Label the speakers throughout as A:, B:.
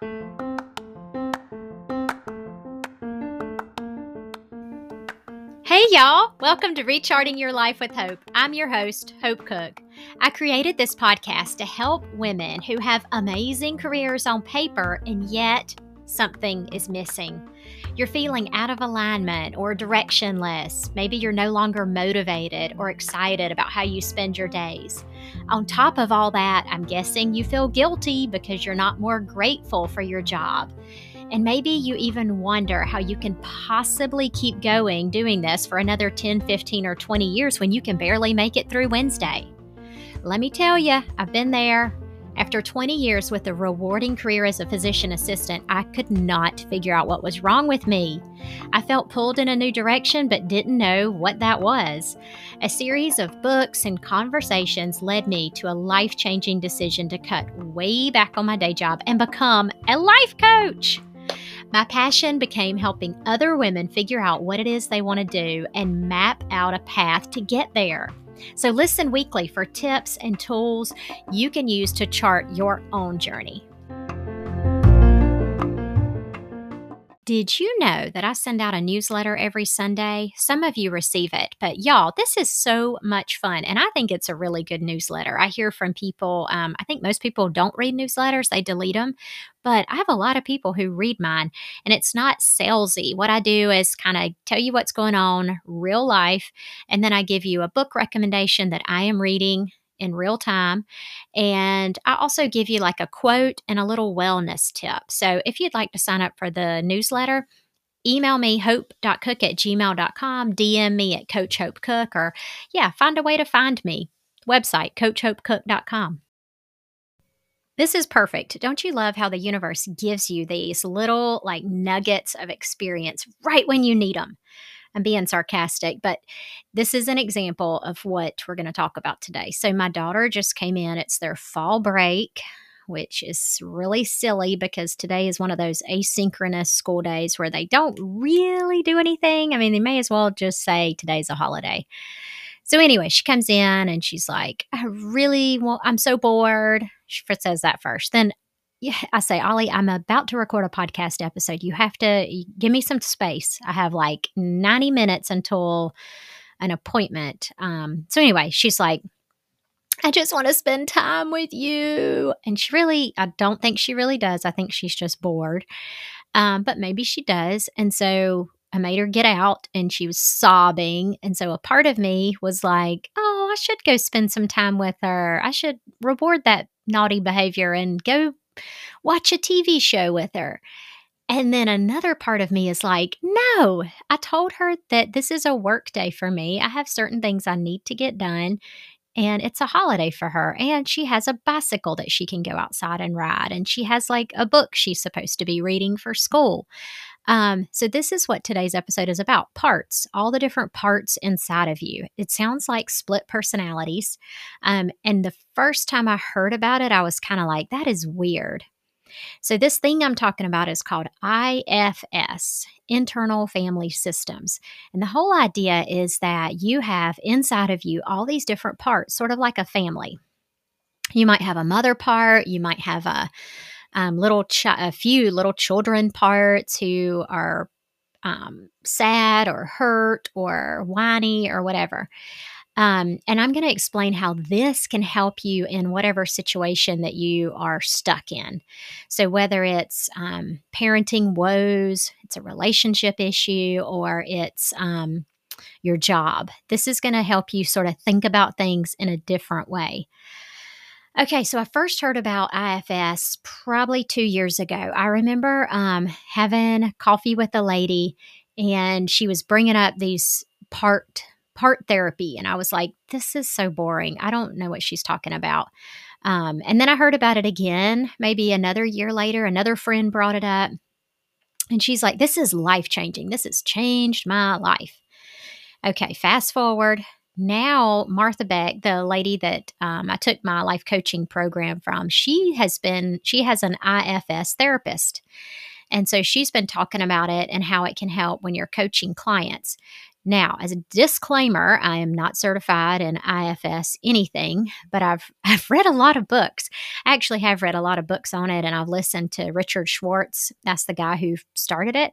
A: Hey, y'all. Welcome to Recharting Your Life with Hope. I'm your host, Hope Cook. I created this podcast to help women who have amazing careers on paper and yet something is missing. You're feeling out of alignment or directionless. Maybe you're no longer motivated or excited about how you spend your days. On top of all that, I'm guessing you feel guilty because you're not more grateful for your job. And maybe you even wonder how you can possibly keep going doing this for another 10, 15, or 20 years when you can barely make it through Wednesday. Let me tell you, I've been there. After 20 years with a rewarding career as a physician assistant, I could not figure out what was wrong with me. I felt pulled in a new direction but didn't know what that was. A series of books and conversations led me to a life changing decision to cut way back on my day job and become a life coach. My passion became helping other women figure out what it is they want to do and map out a path to get there. So, listen weekly for tips and tools you can use to chart your own journey. Did you know that I send out a newsletter every Sunday? Some of you receive it, but y'all, this is so much fun. And I think it's a really good newsletter. I hear from people, um, I think most people don't read newsletters, they delete them. But I have a lot of people who read mine, and it's not salesy. What I do is kind of tell you what's going on, real life, and then I give you a book recommendation that I am reading in real time. And I also give you like a quote and a little wellness tip. So if you'd like to sign up for the newsletter, email me hope.cook at gmail.com, DM me at Coach Hope Cook, or yeah, find a way to find me. Website, coachhopecook.com. This is perfect. Don't you love how the universe gives you these little like nuggets of experience right when you need them? I'm being sarcastic, but this is an example of what we're going to talk about today. So, my daughter just came in, it's their fall break. Which is really silly because today is one of those asynchronous school days where they don't really do anything. I mean, they may as well just say today's a holiday. So anyway, she comes in and she's like, I really want, I'm so bored. She says that first. Then yeah, I say, Ollie, I'm about to record a podcast episode. You have to give me some space. I have like 90 minutes until an appointment. Um, so anyway, she's like, I just want to spend time with you. And she really, I don't think she really does. I think she's just bored. Um, but maybe she does. And so I made her get out and she was sobbing. And so a part of me was like, oh, I should go spend some time with her. I should reward that naughty behavior and go watch a TV show with her. And then another part of me is like, no, I told her that this is a work day for me. I have certain things I need to get done. And it's a holiday for her. And she has a bicycle that she can go outside and ride. And she has like a book she's supposed to be reading for school. Um, so, this is what today's episode is about parts, all the different parts inside of you. It sounds like split personalities. Um, and the first time I heard about it, I was kind of like, that is weird. So, this thing I'm talking about is called IFS, Internal Family Systems. And the whole idea is that you have inside of you all these different parts, sort of like a family. You might have a mother part, you might have a um, little ch- a few little children parts who are um, sad or hurt or whiny or whatever. Um, and I'm going to explain how this can help you in whatever situation that you are stuck in. So, whether it's um, parenting woes, it's a relationship issue, or it's um, your job, this is going to help you sort of think about things in a different way. Okay, so I first heard about IFS probably two years ago. I remember um, having coffee with a lady, and she was bringing up these part part therapy, and I was like, "This is so boring. I don't know what she's talking about." Um, and then I heard about it again, maybe another year later. Another friend brought it up, and she's like, "This is life changing. This has changed my life." Okay, fast forward now martha beck the lady that um, i took my life coaching program from she has been she has an ifs therapist and so she's been talking about it and how it can help when you're coaching clients Now, as a disclaimer, I am not certified in IFS anything, but I've I've read a lot of books. I actually have read a lot of books on it, and I've listened to Richard Schwartz. That's the guy who started it.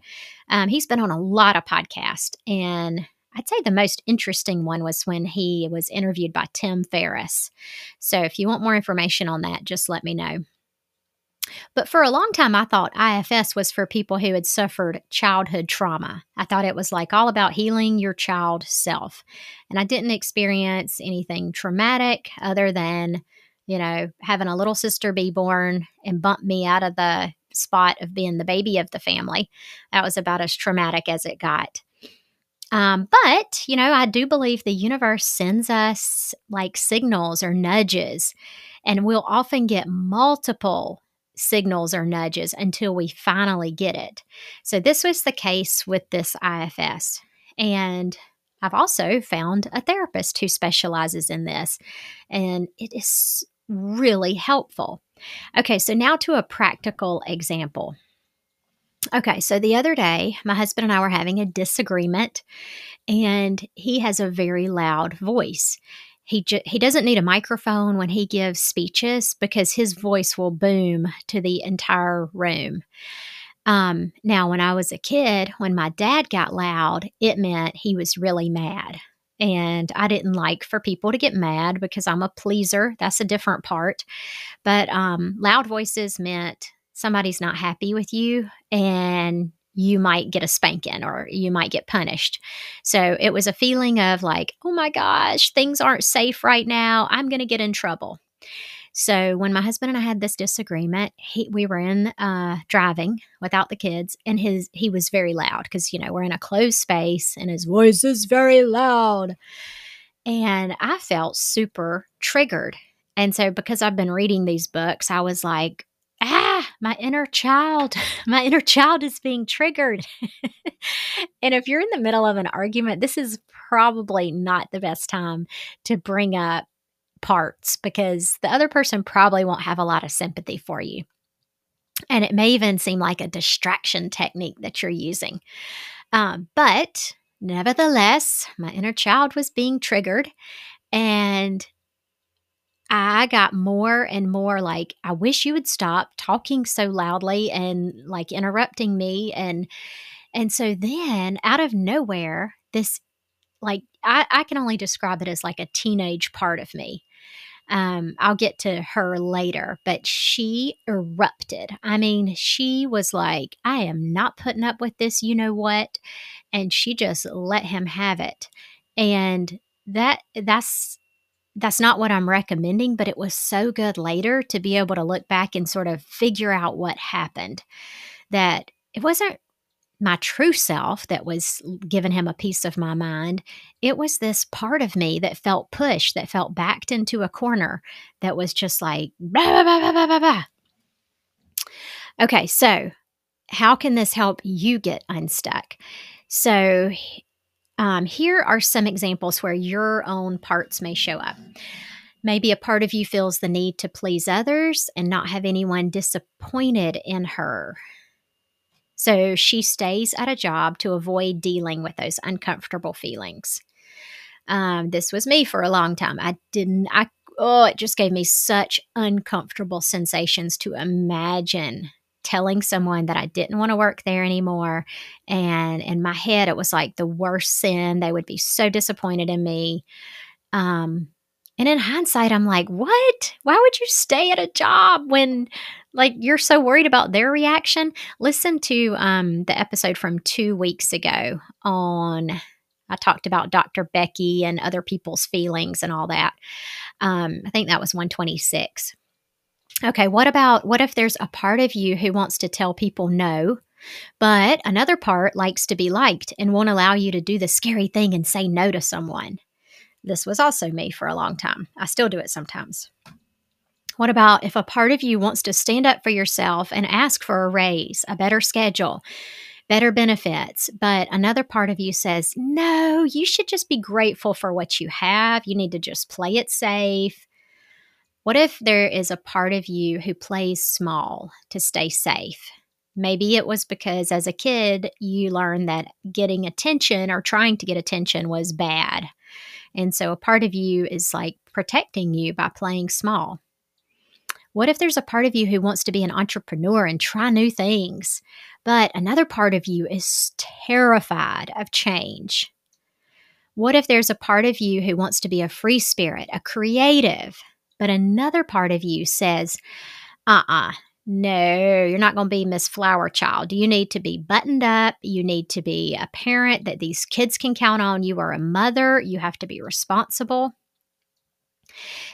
A: Um, he's been on a lot of podcasts, and I'd say the most interesting one was when he was interviewed by Tim Ferriss. So if you want more information on that, just let me know. But for a long time, I thought IFS was for people who had suffered childhood trauma. I thought it was like all about healing your child self. And I didn't experience anything traumatic other than, you know, having a little sister be born and bump me out of the spot of being the baby of the family. That was about as traumatic as it got. Um, but, you know, I do believe the universe sends us like signals or nudges, and we'll often get multiple signals or nudges until we finally get it. So, this was the case with this IFS. And I've also found a therapist who specializes in this, and it is really helpful. Okay, so now to a practical example. Okay, so the other day, my husband and I were having a disagreement, and he has a very loud voice. He ju- he doesn't need a microphone when he gives speeches because his voice will boom to the entire room. Um, now, when I was a kid, when my dad got loud, it meant he was really mad. And I didn't like for people to get mad because I'm a pleaser. That's a different part. But um, loud voices meant somebody's not happy with you and you might get a spanking or you might get punished. So it was a feeling of like, oh my gosh, things aren't safe right now. I'm going to get in trouble. So when my husband and I had this disagreement, he, we were in uh, driving without the kids, and his he was very loud because you know we're in a closed space, and his voice is very loud, and I felt super triggered. And so because I've been reading these books, I was like, ah, my inner child, my inner child is being triggered. and if you're in the middle of an argument, this is probably not the best time to bring up parts because the other person probably won't have a lot of sympathy for you. And it may even seem like a distraction technique that you're using. Um, but nevertheless, my inner child was being triggered. And I got more and more like, I wish you would stop talking so loudly and like interrupting me. And and so then out of nowhere, this like I, I can only describe it as like a teenage part of me. Um, I'll get to her later, but she erupted. I mean, she was like, I am not putting up with this, you know what? And she just let him have it. And that that's that's not what I'm recommending, but it was so good later to be able to look back and sort of figure out what happened. That it wasn't my true self that was giving him a piece of my mind. It was this part of me that felt pushed, that felt backed into a corner, that was just like, blah, blah, blah, okay, so how can this help you get unstuck? So um, here are some examples where your own parts may show up. Maybe a part of you feels the need to please others and not have anyone disappointed in her. So she stays at a job to avoid dealing with those uncomfortable feelings. Um, this was me for a long time. I didn't, I, oh, it just gave me such uncomfortable sensations to imagine telling someone that I didn't want to work there anymore. And in my head, it was like the worst sin. They would be so disappointed in me. Um, and in hindsight, I'm like, what? Why would you stay at a job when like you're so worried about their reaction? Listen to um, the episode from two weeks ago on I talked about Dr. Becky and other people's feelings and all that. Um, I think that was 126. Okay, what about what if there's a part of you who wants to tell people no, but another part likes to be liked and won't allow you to do the scary thing and say no to someone? This was also me for a long time. I still do it sometimes. What about if a part of you wants to stand up for yourself and ask for a raise, a better schedule, better benefits, but another part of you says, no, you should just be grateful for what you have. You need to just play it safe. What if there is a part of you who plays small to stay safe? Maybe it was because as a kid, you learned that getting attention or trying to get attention was bad. And so a part of you is like protecting you by playing small. What if there's a part of you who wants to be an entrepreneur and try new things, but another part of you is terrified of change? What if there's a part of you who wants to be a free spirit, a creative, but another part of you says, uh uh-uh, uh no, you're not going to be Miss Flower Child. You need to be buttoned up. You need to be a parent that these kids can count on. You are a mother. You have to be responsible.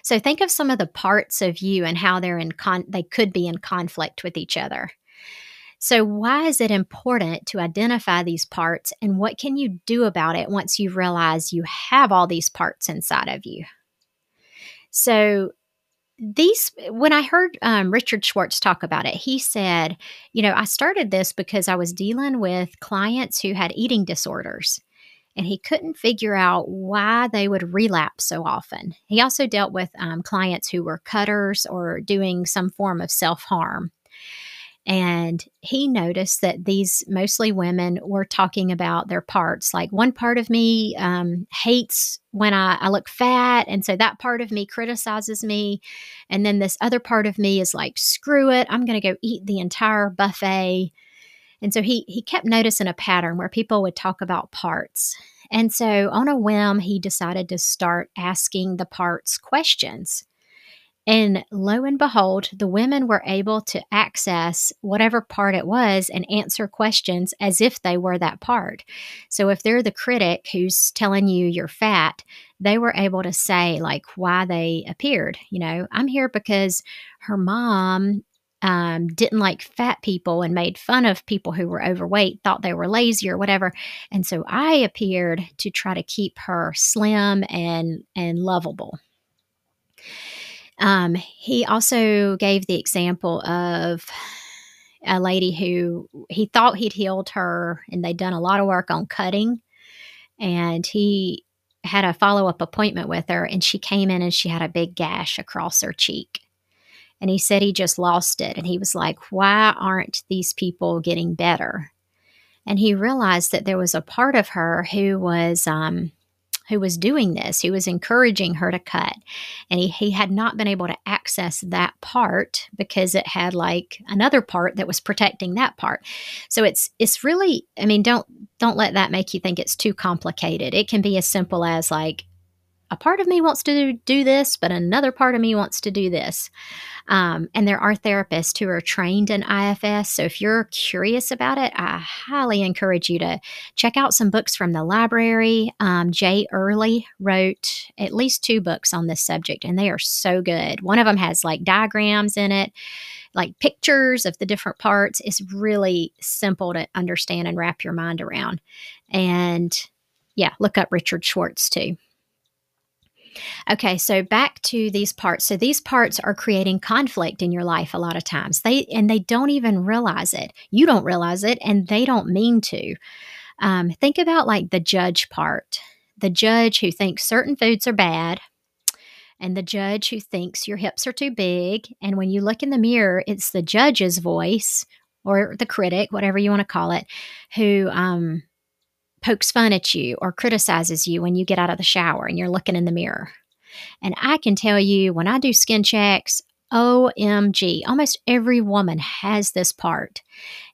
A: So think of some of the parts of you and how they're in con- they could be in conflict with each other. So why is it important to identify these parts and what can you do about it once you realize you have all these parts inside of you? So these when i heard um, richard schwartz talk about it he said you know i started this because i was dealing with clients who had eating disorders and he couldn't figure out why they would relapse so often. He also dealt with um, clients who were cutters or doing some form of self-harm and he noticed that these mostly women were talking about their parts. Like one part of me um, hates when I, I look fat. And so that part of me criticizes me. And then this other part of me is like, screw it, I'm going to go eat the entire buffet. And so he, he kept noticing a pattern where people would talk about parts. And so on a whim, he decided to start asking the parts questions. And lo and behold, the women were able to access whatever part it was and answer questions as if they were that part. So if they're the critic who's telling you you're fat, they were able to say, like, why they appeared. You know, I'm here because her mom um, didn't like fat people and made fun of people who were overweight, thought they were lazy or whatever. And so I appeared to try to keep her slim and and lovable. Um, he also gave the example of a lady who he thought he'd healed her, and they'd done a lot of work on cutting. And he had a follow up appointment with her, and she came in and she had a big gash across her cheek. And he said he just lost it. And he was like, Why aren't these people getting better? And he realized that there was a part of her who was um, who was doing this, who was encouraging her to cut. And he, he had not been able to access that part because it had like another part that was protecting that part. So it's it's really, I mean, don't don't let that make you think it's too complicated. It can be as simple as like a part of me wants to do this, but another part of me wants to do this. Um, and there are therapists who are trained in IFS. So if you're curious about it, I highly encourage you to check out some books from the library. Um, Jay Earley wrote at least two books on this subject, and they are so good. One of them has like diagrams in it like pictures of the different parts. It's really simple to understand and wrap your mind around. And yeah, look up Richard Schwartz too. Okay, so back to these parts. So these parts are creating conflict in your life a lot of times. They and they don't even realize it. You don't realize it, and they don't mean to. Um, think about like the judge part. The judge who thinks certain foods are bad, and the judge who thinks your hips are too big. And when you look in the mirror, it's the judge's voice or the critic, whatever you want to call it, who um, pokes fun at you or criticizes you when you get out of the shower and you're looking in the mirror. And I can tell you when I do skin checks, OMG, almost every woman has this part.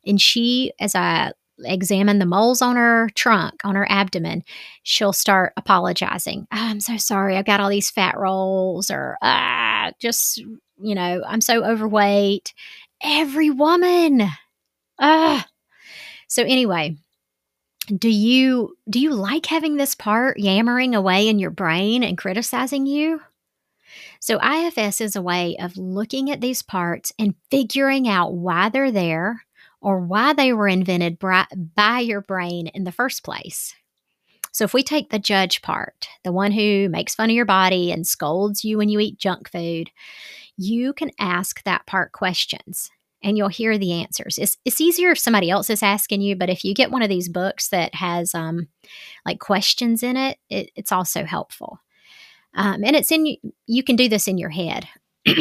A: And she, as I examine the moles on her trunk, on her abdomen, she'll start apologizing. Oh, I'm so sorry. I've got all these fat rolls, or ah, just, you know, I'm so overweight. Every woman. Ah. So, anyway, do you do you like having this part yammering away in your brain and criticizing you? So IFS is a way of looking at these parts and figuring out why they're there or why they were invented by your brain in the first place. So if we take the judge part, the one who makes fun of your body and scolds you when you eat junk food, you can ask that part questions and you'll hear the answers. It's, it's easier if somebody else is asking you, but if you get one of these books that has um, like questions in it, it it's also helpful. Um, and it's in you can do this in your head.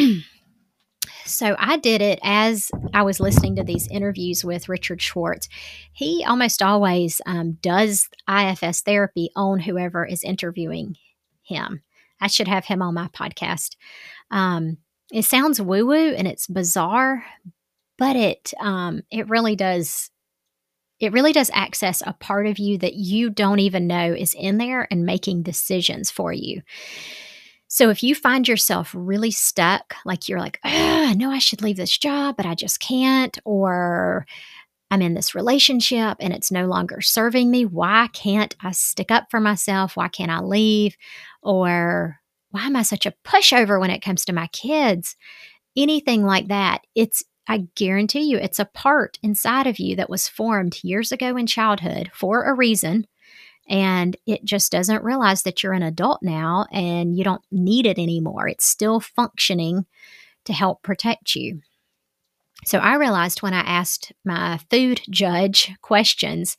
A: So I did it as I was listening to these interviews with Richard Schwartz. He almost always um, does IFS therapy on whoever is interviewing him. I should have him on my podcast. Um, it sounds woo woo and it's bizarre, but it um, it really does it really does access a part of you that you don't even know is in there and making decisions for you. So if you find yourself really stuck, like you're like, I know I should leave this job, but I just can't, or I'm in this relationship and it's no longer serving me. Why can't I stick up for myself? Why can't I leave? Or why am I such a pushover when it comes to my kids? Anything like that. It's, I guarantee you, it's a part inside of you that was formed years ago in childhood for a reason and it just doesn't realize that you're an adult now and you don't need it anymore. It's still functioning to help protect you. So I realized when I asked my food judge questions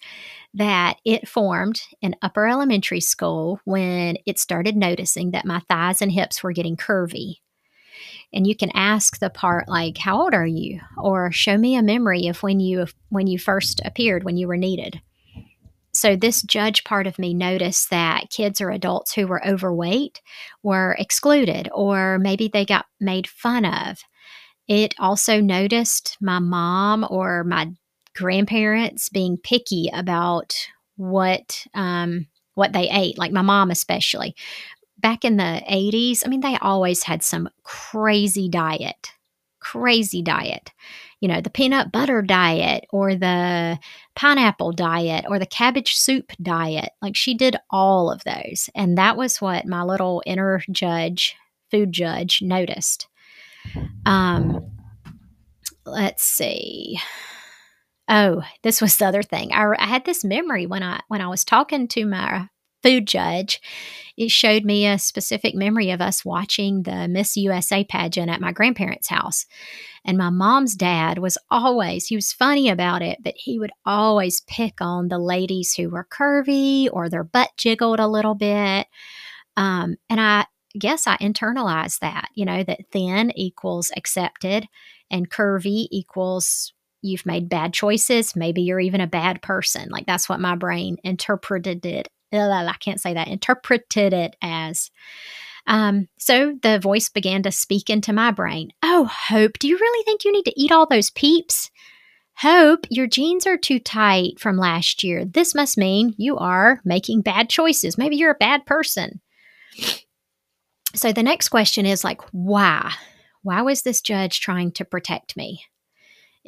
A: that it formed in upper elementary school when it started noticing that my thighs and hips were getting curvy. And you can ask the part like, "How old are you?" or "Show me a memory of when you when you first appeared when you were needed." So, this judge part of me noticed that kids or adults who were overweight were excluded, or maybe they got made fun of. It also noticed my mom or my grandparents being picky about what um, what they ate, like my mom especially. Back in the 80s, I mean, they always had some crazy diet, crazy diet you know, the peanut butter diet or the pineapple diet or the cabbage soup diet. Like she did all of those. And that was what my little inner judge, food judge, noticed. Um, let's see. Oh, this was the other thing. I, I had this memory when I when I was talking to my food judge, it showed me a specific memory of us watching the Miss USA pageant at my grandparents' house. And my mom's dad was always, he was funny about it, but he would always pick on the ladies who were curvy or their butt jiggled a little bit. Um, and I guess I internalized that, you know, that thin equals accepted and curvy equals you've made bad choices. Maybe you're even a bad person. Like that's what my brain interpreted it I can't say that, interpreted it as. Um, so the voice began to speak into my brain. Oh, Hope, do you really think you need to eat all those peeps? Hope, your jeans are too tight from last year. This must mean you are making bad choices. Maybe you're a bad person. So the next question is like, why? Why was this judge trying to protect me?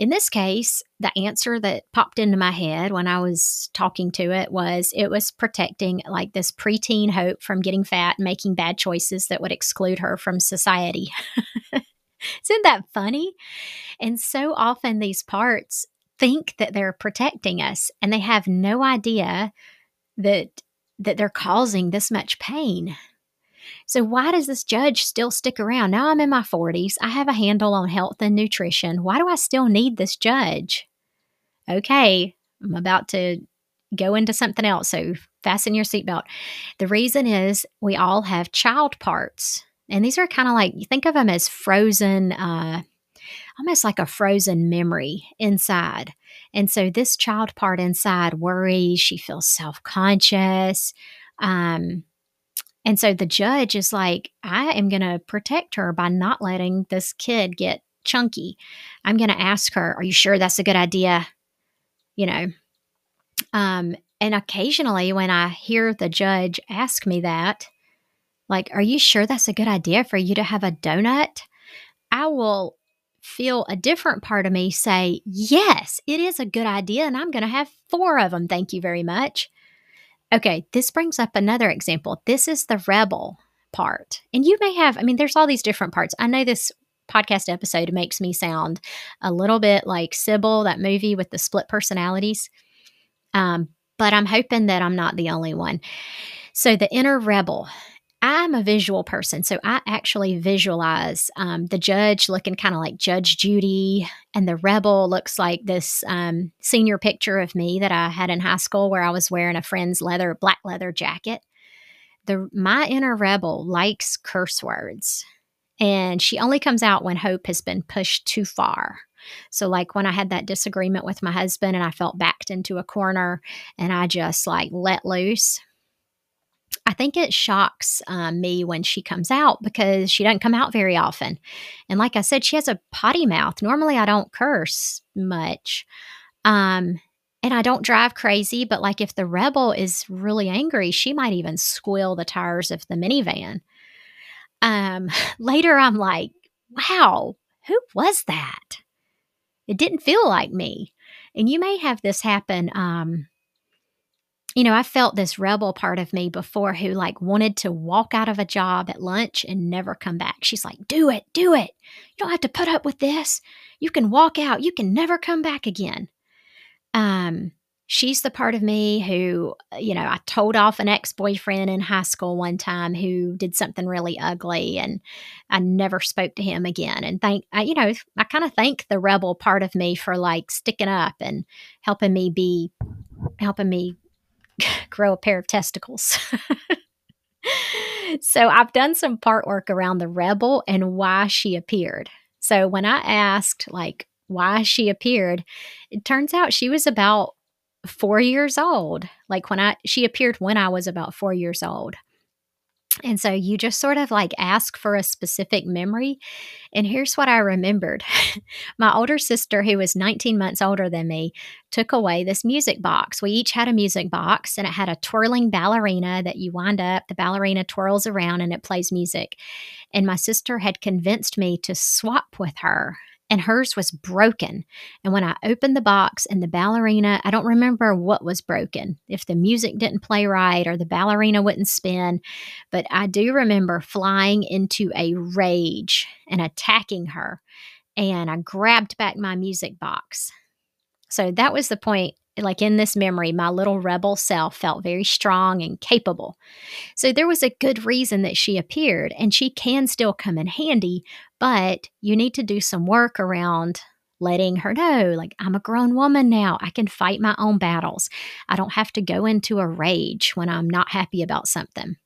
A: In this case, the answer that popped into my head when I was talking to it was it was protecting like this preteen hope from getting fat and making bad choices that would exclude her from society. Isn't that funny? And so often these parts think that they're protecting us and they have no idea that that they're causing this much pain. So, why does this judge still stick around? Now I'm in my 40s. I have a handle on health and nutrition. Why do I still need this judge? Okay, I'm about to go into something else. So, fasten your seatbelt. The reason is we all have child parts. And these are kind of like, you think of them as frozen, uh, almost like a frozen memory inside. And so this child part inside worries, she feels self conscious. Um, and so the judge is like, I am going to protect her by not letting this kid get chunky. I'm going to ask her, Are you sure that's a good idea? You know, um, and occasionally when I hear the judge ask me that, like, Are you sure that's a good idea for you to have a donut? I will feel a different part of me say, Yes, it is a good idea. And I'm going to have four of them. Thank you very much. Okay, this brings up another example. This is the rebel part. And you may have, I mean, there's all these different parts. I know this podcast episode makes me sound a little bit like Sybil, that movie with the split personalities. Um, but I'm hoping that I'm not the only one. So, the inner rebel, I'm a visual person, so I actually visualize um, the judge looking kind of like Judge Judy, and the rebel looks like this um, senior picture of me that I had in high school where I was wearing a friend's leather, black leather jacket. The my inner rebel likes curse words, And she only comes out when hope has been pushed too far. So, like when I had that disagreement with my husband and I felt backed into a corner and I just like let loose, I think it shocks um, me when she comes out because she doesn't come out very often. And like I said, she has a potty mouth. Normally, I don't curse much. Um, and I don't drive crazy, but like if the rebel is really angry, she might even squeal the tires of the minivan. Um, later, I'm like, wow, who was that? It didn't feel like me. And you may have this happen. Um, you know, I felt this rebel part of me before who like wanted to walk out of a job at lunch and never come back. She's like, do it, do it. You don't have to put up with this. You can walk out. You can never come back again. Um, she's the part of me who, you know, I told off an ex boyfriend in high school one time who did something really ugly and I never spoke to him again. And thank, I, you know, I kind of thank the rebel part of me for like sticking up and helping me be, helping me grow a pair of testicles. so I've done some part work around the rebel and why she appeared. So when I asked like why she appeared, it turns out she was about 4 years old. Like when I she appeared when I was about 4 years old. And so you just sort of like ask for a specific memory. And here's what I remembered my older sister, who was 19 months older than me, took away this music box. We each had a music box and it had a twirling ballerina that you wind up, the ballerina twirls around and it plays music. And my sister had convinced me to swap with her and hers was broken. And when I opened the box and the ballerina, I don't remember what was broken, if the music didn't play right or the ballerina wouldn't spin, but I do remember flying into a rage and attacking her. And I grabbed back my music box. So that was the point like in this memory, my little rebel self felt very strong and capable. So there was a good reason that she appeared, and she can still come in handy, but you need to do some work around letting her know, like, I'm a grown woman now. I can fight my own battles. I don't have to go into a rage when I'm not happy about something.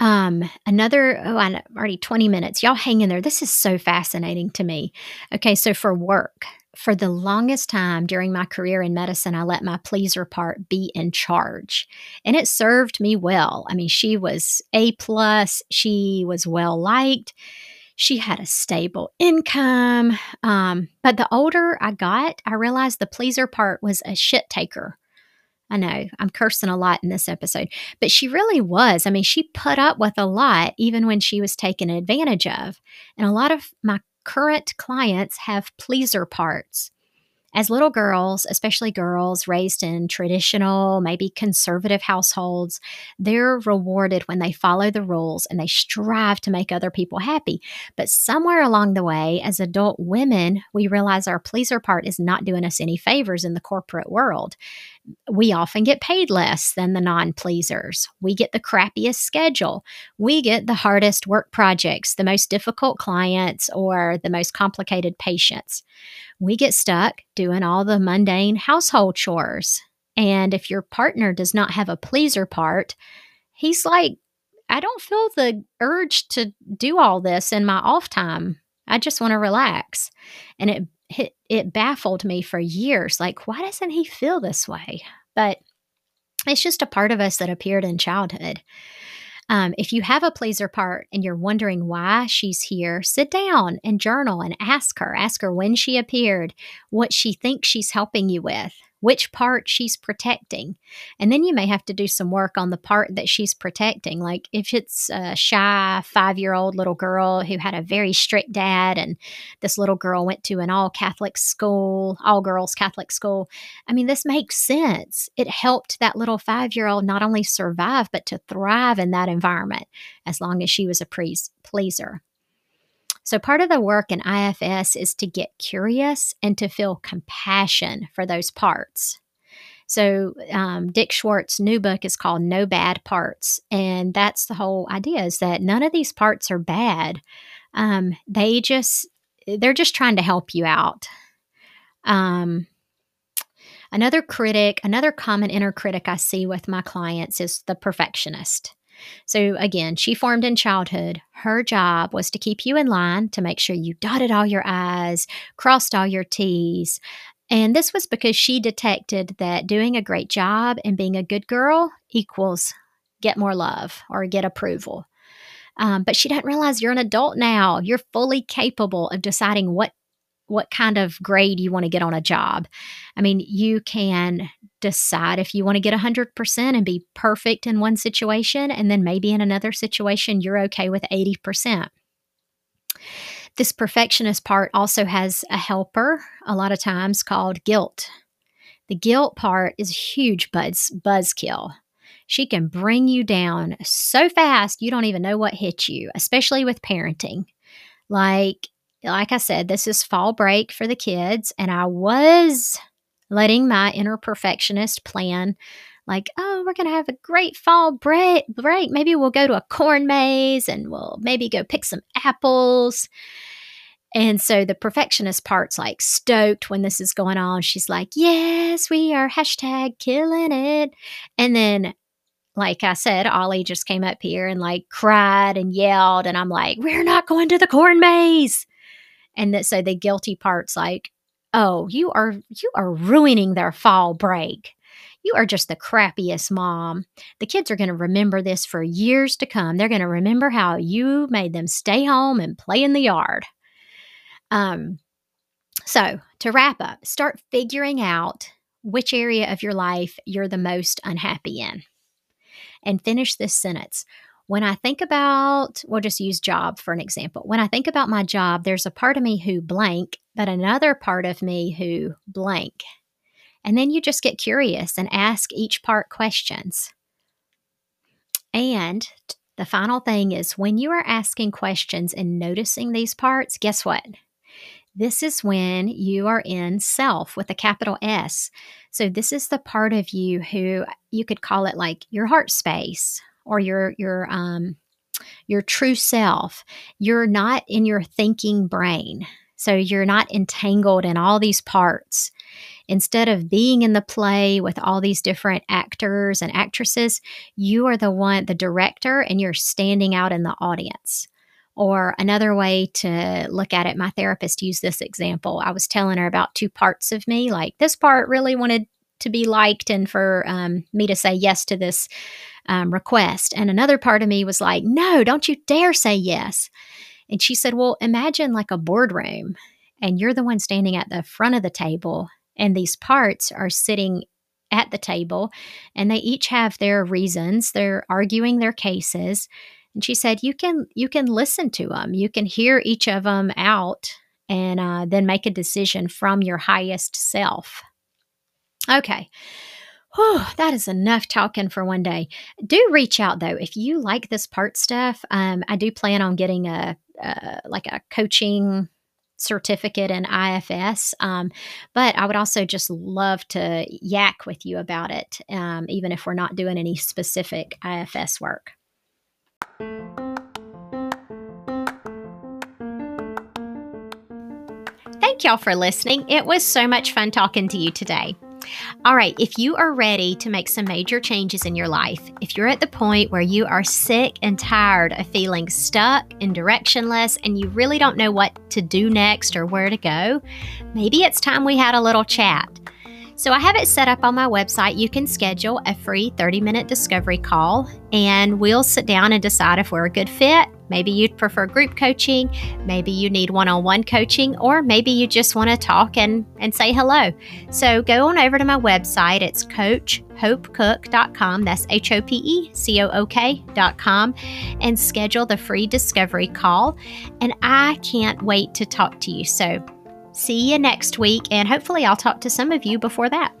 A: Um, another, oh, I'm already 20 minutes. Y'all hang in there. This is so fascinating to me. Okay, so for work, for the longest time during my career in medicine, I let my pleaser part be in charge. And it served me well. I mean, she was A plus, she was well liked, she had a stable income. Um, but the older I got, I realized the pleaser part was a shit taker. I know I'm cursing a lot in this episode, but she really was. I mean, she put up with a lot even when she was taken advantage of. And a lot of my current clients have pleaser parts. As little girls, especially girls raised in traditional, maybe conservative households, they're rewarded when they follow the rules and they strive to make other people happy. But somewhere along the way, as adult women, we realize our pleaser part is not doing us any favors in the corporate world we often get paid less than the non pleasers. We get the crappiest schedule. We get the hardest work projects, the most difficult clients, or the most complicated patients. We get stuck doing all the mundane household chores. And if your partner does not have a pleaser part, he's like, I don't feel the urge to do all this in my off time. I just want to relax. And it it, it baffled me for years. Like, why doesn't he feel this way? But it's just a part of us that appeared in childhood. Um, if you have a pleaser part and you're wondering why she's here, sit down and journal and ask her. Ask her when she appeared, what she thinks she's helping you with which part she's protecting. And then you may have to do some work on the part that she's protecting. Like if it's a shy five year old little girl who had a very strict dad, and this little girl went to an all Catholic school, all girls Catholic school. I mean, this makes sense. It helped that little five year old not only survive, but to thrive in that environment as long as she was a priest pleaser. So, part of the work in IFS is to get curious and to feel compassion for those parts. So, um, Dick Schwartz's new book is called No Bad Parts. And that's the whole idea is that none of these parts are bad. Um, they just, they're just trying to help you out. Um, another critic, another common inner critic I see with my clients is the perfectionist. So, again, she formed in childhood. Her job was to keep you in line, to make sure you dotted all your I's, crossed all your T's. And this was because she detected that doing a great job and being a good girl equals get more love or get approval. Um, but she doesn't realize you're an adult now. You're fully capable of deciding what what kind of grade you want to get on a job. I mean, you can decide if you want to get 100% and be perfect in one situation, and then maybe in another situation, you're okay with 80%. This perfectionist part also has a helper, a lot of times called guilt. The guilt part is a huge buzz buzzkill. She can bring you down so fast you don't even know what hit you, especially with parenting. Like like I said, this is fall break for the kids, and I was letting my inner perfectionist plan like, oh, we're going to have a great fall break, break. Maybe we'll go to a corn maze and we'll maybe go pick some apples. And so the perfectionist part's like stoked when this is going on. She's like, yes, we are hashtag killing it. And then like I said, Ollie just came up here and like cried and yelled, and I'm like, "We're not going to the corn maze." And that so the guilty part's like, "Oh, you are you are ruining their fall break. You are just the crappiest mom. The kids are going to remember this for years to come. They're going to remember how you made them stay home and play in the yard." Um. So to wrap up, start figuring out which area of your life you're the most unhappy in and finish this sentence. When I think about, we'll just use job for an example. When I think about my job, there's a part of me who blank, but another part of me who blank. And then you just get curious and ask each part questions. And the final thing is when you are asking questions and noticing these parts, guess what? This is when you are in self with a capital S. So this is the part of you who you could call it like your heart space or your your um your true self. You're not in your thinking brain. So you're not entangled in all these parts. Instead of being in the play with all these different actors and actresses, you are the one, the director, and you're standing out in the audience. Or another way to look at it, my therapist used this example. I was telling her about two parts of me. Like this part really wanted to be liked and for um, me to say yes to this um, request. And another part of me was like, no, don't you dare say yes. And she said, well, imagine like a boardroom and you're the one standing at the front of the table and these parts are sitting at the table and they each have their reasons. They're arguing their cases and she said, "You can you can listen to them. You can hear each of them out, and uh, then make a decision from your highest self." Okay. Whew, that is enough talking for one day. Do reach out though if you like this part stuff. Um, I do plan on getting a, like a coaching certificate in IFS. Um, but I would also just love to yak with you about it, um, even if we're not doing any specific IFS work. Thank y'all for listening. It was so much fun talking to you today. All right, if you are ready to make some major changes in your life, if you're at the point where you are sick and tired of feeling stuck and directionless and you really don't know what to do next or where to go, maybe it's time we had a little chat. So I have it set up on my website. You can schedule a free 30 minute discovery call and we'll sit down and decide if we're a good fit. Maybe you'd prefer group coaching, maybe you need one on one coaching, or maybe you just want to talk and, and say hello. So go on over to my website. It's coachhopecook.com. That's H O P E C O O K.com and schedule the free discovery call. And I can't wait to talk to you. So See you next week, and hopefully, I'll talk to some of you before that.